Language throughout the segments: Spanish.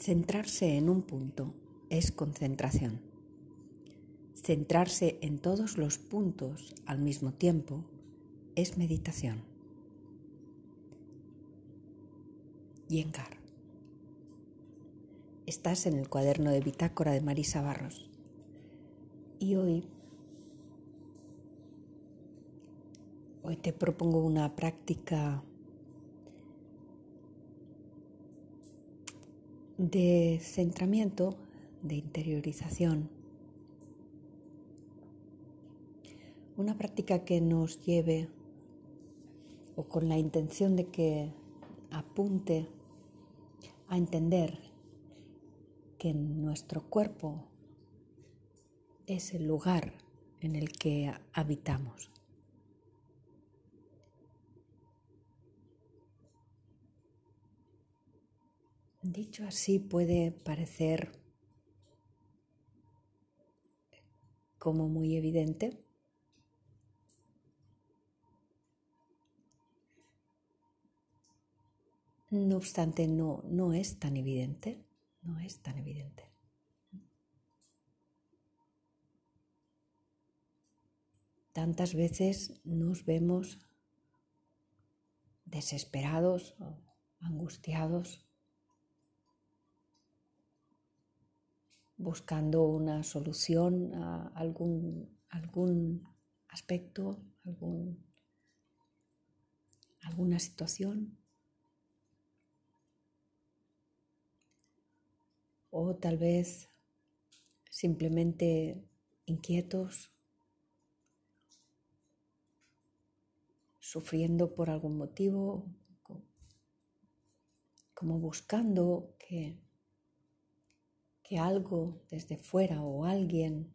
Centrarse en un punto es concentración. Centrarse en todos los puntos al mismo tiempo es meditación. Yengar. Estás en el cuaderno de bitácora de Marisa Barros. Y hoy, hoy te propongo una práctica de centramiento, de interiorización. Una práctica que nos lleve o con la intención de que apunte a entender que nuestro cuerpo es el lugar en el que habitamos. Dicho así puede parecer como muy evidente. No obstante, no, no es tan evidente no es tan evidente. Tantas veces nos vemos desesperados o angustiados, buscando una solución a algún, algún aspecto, algún, alguna situación. o tal vez simplemente inquietos, sufriendo por algún motivo, como buscando que, que algo desde fuera o alguien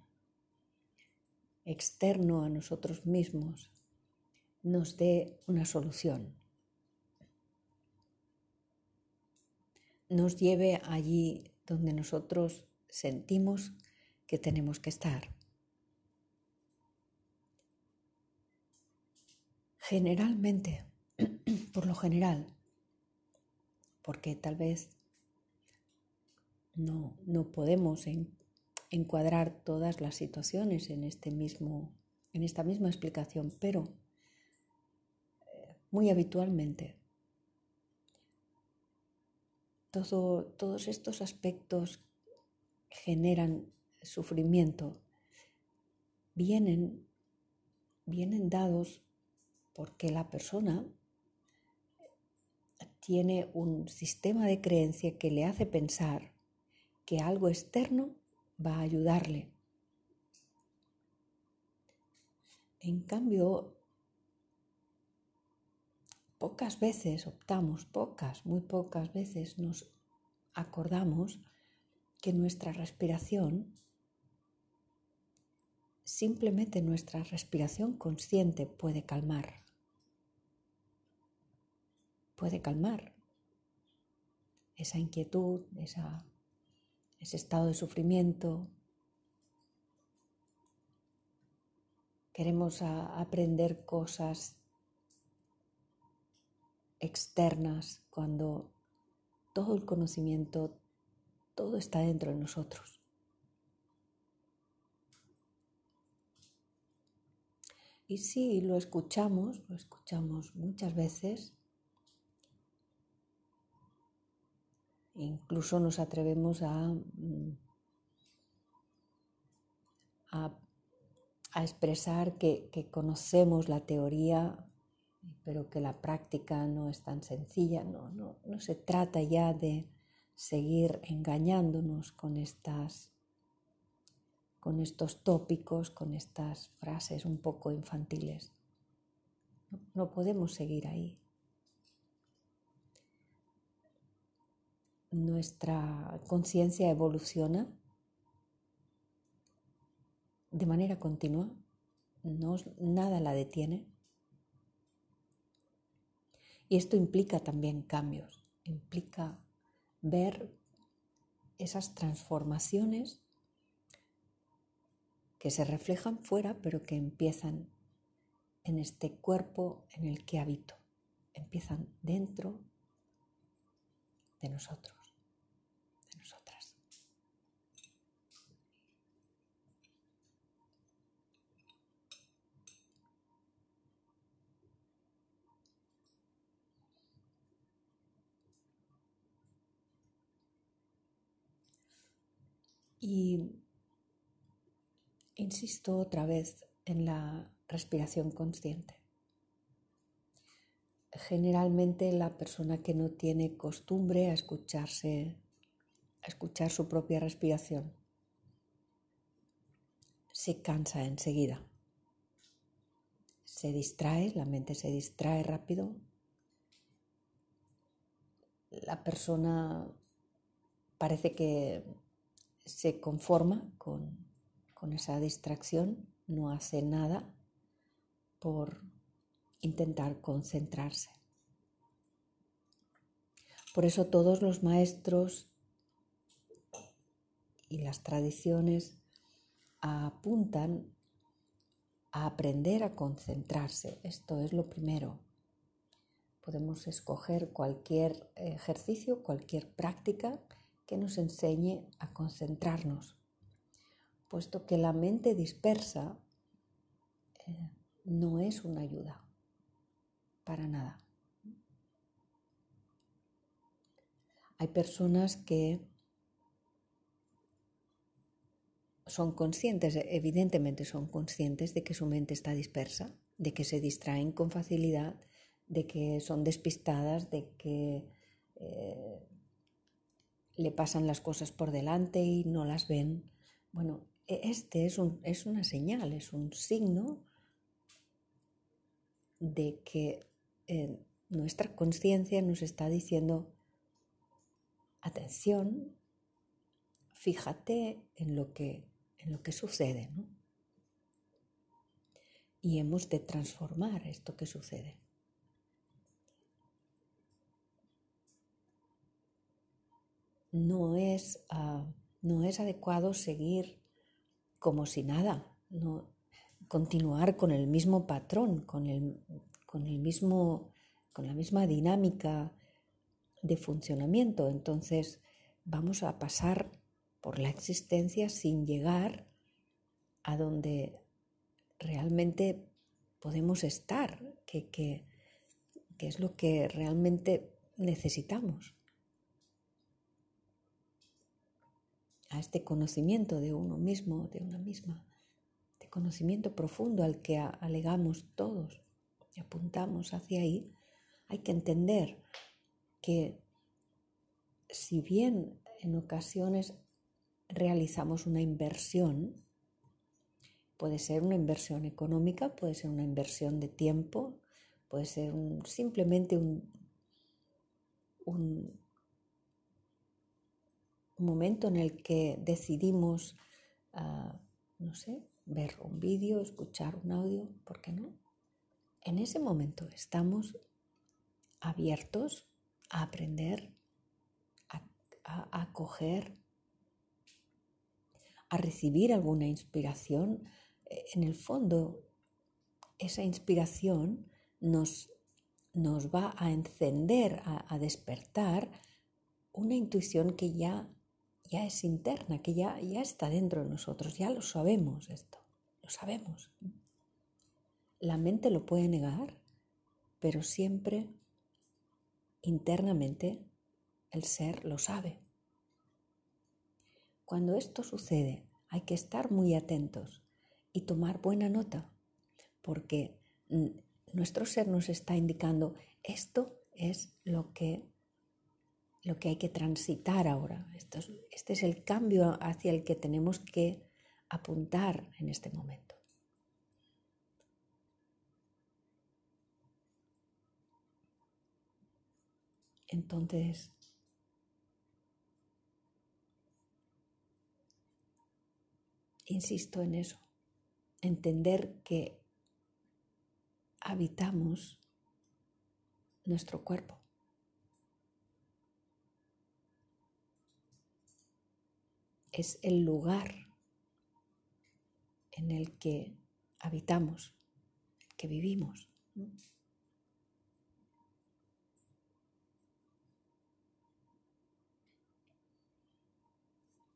externo a nosotros mismos nos dé una solución, nos lleve allí donde nosotros sentimos que tenemos que estar. Generalmente, por lo general, porque tal vez no, no podemos encuadrar todas las situaciones en, este mismo, en esta misma explicación, pero eh, muy habitualmente todos estos aspectos generan sufrimiento, vienen, vienen dados porque la persona tiene un sistema de creencia que le hace pensar que algo externo va a ayudarle. En cambio, pocas veces optamos, pocas, muy pocas veces nos acordamos que nuestra respiración, simplemente nuestra respiración consciente puede calmar, puede calmar esa inquietud, esa, ese estado de sufrimiento. Queremos aprender cosas externas, cuando todo el conocimiento, todo está dentro de nosotros. Y si lo escuchamos, lo escuchamos muchas veces, incluso nos atrevemos a, mm, a, expresar que, conocemos la teoría pero que la práctica no es tan sencilla, no, no, no se trata ya de seguir engañándonos con estas con estos tópicos, con estas frases un poco infantiles. No podemos seguir ahí. Nuestra conciencia evoluciona de manera continua, no, nada la detiene. Y esto implica también cambios, implica ver esas transformaciones que se reflejan fuera, pero que empiezan en este cuerpo en el que habito, empiezan dentro de nosotros, de Y insisto otra vez en la respiración consciente. Generalmente la persona que no tiene costumbre a escucharse, a escuchar su propia respiración, se cansa enseguida. Se distrae, la mente se distrae rápido. La persona parece que se conforma con, con esa distracción, no hace nada por intentar concentrarse. Por eso todos los maestros y las tradiciones apuntan a aprender a concentrarse. Esto es lo primero. Podemos escoger cualquier ejercicio, cualquier práctica que nos enseñe a concentrarnos, puesto que la mente dispersa eh, no es una ayuda para nada. Hay personas que son conscientes, evidentemente son conscientes de que su mente está dispersa, de que se distraen con facilidad, de que son despistadas, de que eh, le pasan las cosas por delante y no las ven. Bueno, e-, este es, un, es una señal, es un signo de que eh, nuestra conciencia nos está diciendo, atención, fíjate en lo que, en lo que sucede, ¿no? Y hemos de transformar esto que sucede. No es, ah, no es adecuado seguir como si nada, no, continuar con el mismo patrón, con el, con el mismo, con la misma dinámica de funcionamiento. Entonces vamos a pasar por la existencia sin llegar a donde realmente podemos estar, que, que, que es lo que realmente necesitamos. A este conocimiento de uno mismo, de una misma, de conocimiento profundo al que alegamos todos y apuntamos hacia ahí, hay que entender que si bien en ocasiones realizamos una inversión, puede ser una inversión económica, puede ser una inversión de tiempo, puede ser simplemente un, un, momento en el que decidimos, ah, no sé, ver un vídeo, escuchar un audio, ¿por qué no? en ese momento estamos abiertos a aprender, a, acoger, a recibir alguna inspiración. En el fondo, esa inspiración nos, nos va a encender, a, despertar una intuición que ya, ya es interna, que ya, ya está dentro de nosotros, ya lo sabemos esto, lo sabemos. La mente lo puede negar, pero siempre internamente el ser lo sabe. Cuando esto sucede, hay que estar muy atentos y tomar buena nota, porque nuestro ser nos está indicando esto es lo que, lo que hay que transitar ahora. este es el cambio hacia el que tenemos que apuntar en este momento. Entonces, insisto en eso, entender que habitamos nuestro cuerpo. Es el lugar en el que habitamos, que vivimos.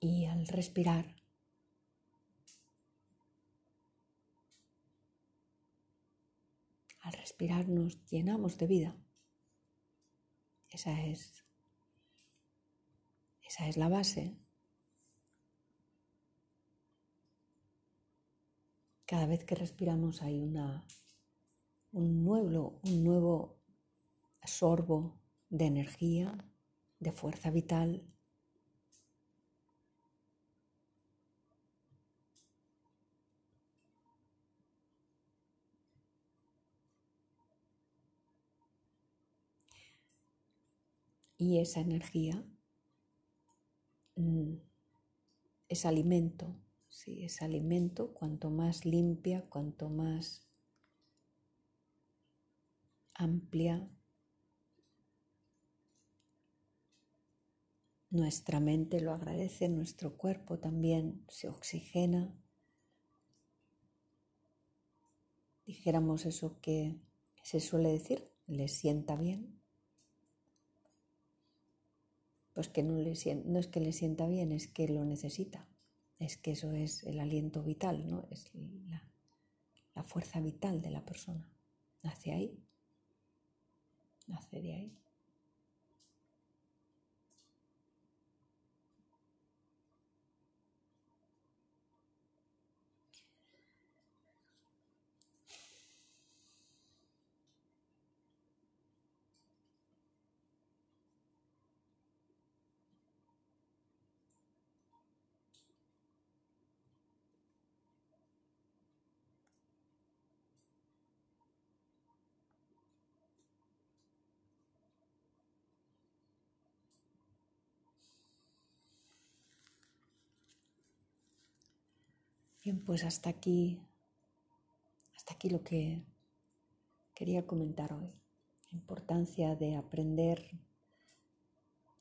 y al respirar al respirar nos llenamos de vida. Esa es esa es la base. Cada vez que respiramos hay una, un, nuevo, un nuevo sorbo de energía, de fuerza vital. Y esa energía mm, es alimento, sí, es alimento, cuanto más limpia, cuanto más amplia nuestra mente lo agradece, nuestro cuerpo también se oxigena. Dijéramos eso que se suele decir, le sienta bien. Pues que no, le, no es que le sienta bien, es que lo necesita. Es que eso es el aliento vital, ¿no? Es la, la fuerza vital de la persona. Nace ahí. Nace de ahí. Bien, pues hasta aquí, hasta aquí lo que quería comentar hoy. La importancia de aprender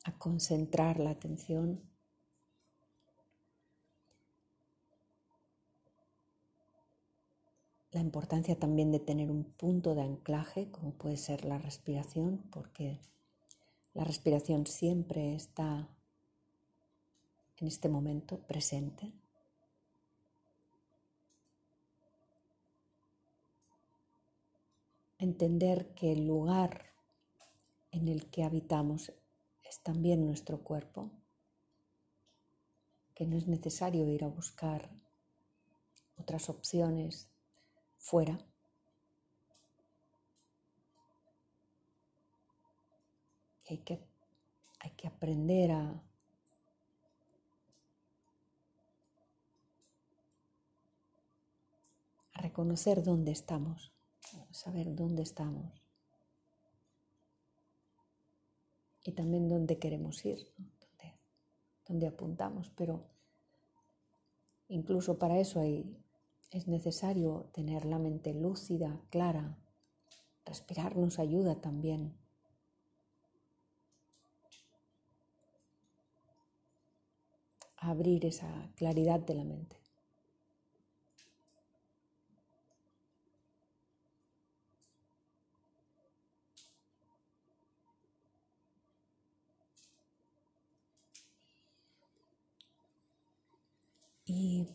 a concentrar la atención la importancia también de tener un punto de anclaje, como puede ser la respiración, porque la respiración siempre está en este momento presente. Entender que el lugar en el que habitamos es también nuestro cuerpo, que no es necesario ir a buscar otras opciones fuera. hay que, hay que aprender a reconocer dónde estamos saber dónde estamos y también dónde queremos ir, dónde, apuntamos, pero incluso para eso es necesario tener la mente lúcida, clara. Respirar nos ayuda también. a abrir esa claridad de la mente. Y,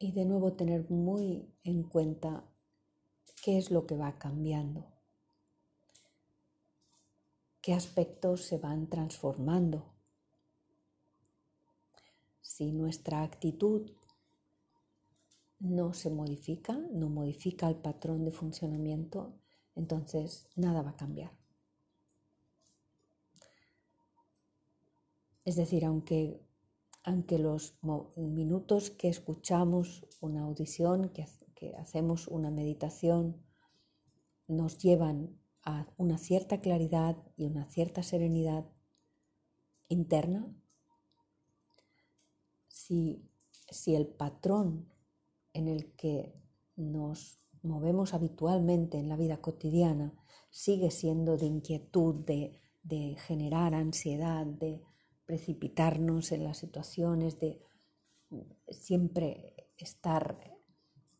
de nuevo tener muy en cuenta qué es lo que va cambiando, qué aspectos se van transformando. Si nuestra actitud no se modifica, no modifica el patrón de funcionamiento, entonces nada va a cambiar. Es decir, aunque, aunque los minutos que escuchamos una audición, que, que hacemos una meditación, nos llevan a una cierta claridad y una cierta serenidad interna, si, si, el patrón en el que nos movemos habitualmente en la vida cotidiana sigue siendo de inquietud, de, de generar ansiedad, de, precipitarnos en las situaciones, de siempre estar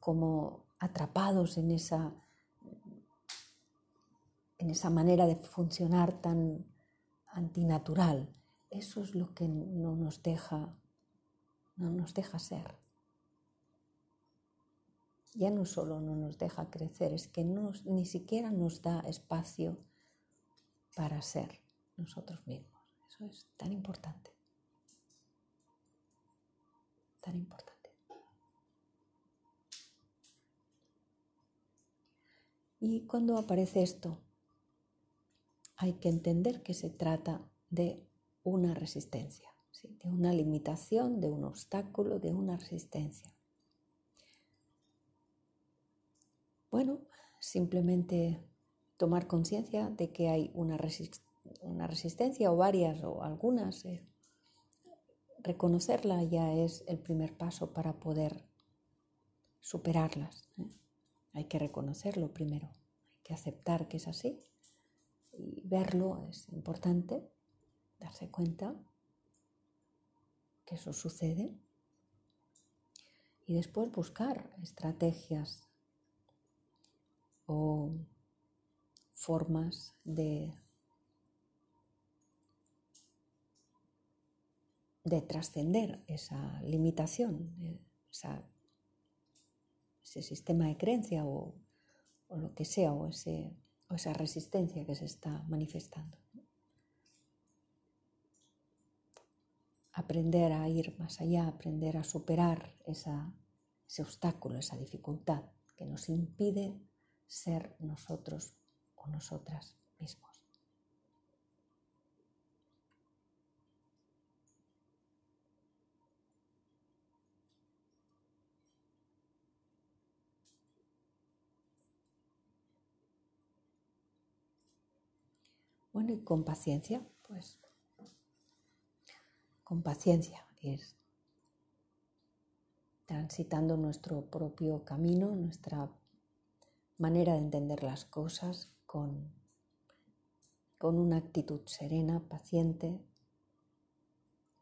como atrapados en esa, en esa manera de funcionar tan antinatural. Eso es lo que no nos deja, no nos deja ser. Ya no solo no nos deja crecer, es que ni siquiera nos da espacio para ser nosotros mismos es tan importante. tan importante. Y cuando aparece esto, hay que entender que se trata de una resistencia, de una limitación, de un obstáculo, de una resistencia. Bueno, simplemente tomar conciencia de que hay una, resistencia o varias o algunas. Eh, reconocerla ya es el primer paso para poder superarlas. Hay que reconocerlo primero, hay que aceptar que es así y verlo es importante, darse cuenta que eso sucede y después buscar estrategias o formas de, de trascender esa limitación, esa ese sistema de creencia o, lo que sea, o, ese, o, esa resistencia que se está manifestando. Aprender a ir más allá, aprender a superar ese obstáculo, esa dificultad que nos impide ser nosotros o nosotras mismos. Bueno, y con paciencia, pues. Con paciencia, ir transitando nuestro propio camino, nuestra manera de entender las cosas con, con una actitud serena, paciente,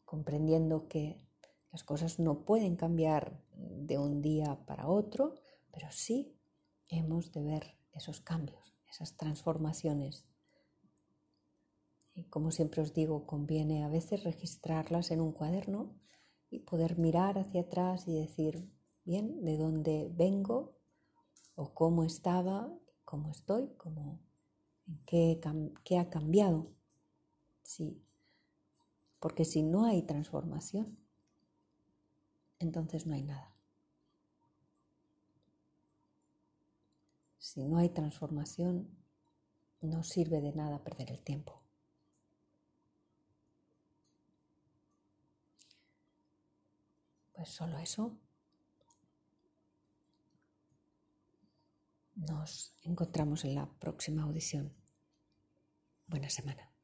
comprendiendo que las cosas no pueden cambiar de un día para otro, pero sí hemos de ver esos cambios, esas transformaciones como siempre os digo, conviene a veces registrarlas en un cuaderno y poder mirar hacia atrás y decir, bien, de dónde vengo o cómo estaba, cómo estoy, cómo, qué, qué ha cambiado. Sí, porque si no hay transformación, entonces no hay nada. Si no hay transformación, no sirve de nada perder el tiempo. Solo eso. Nos encontramos en la próxima audición. Buena semana.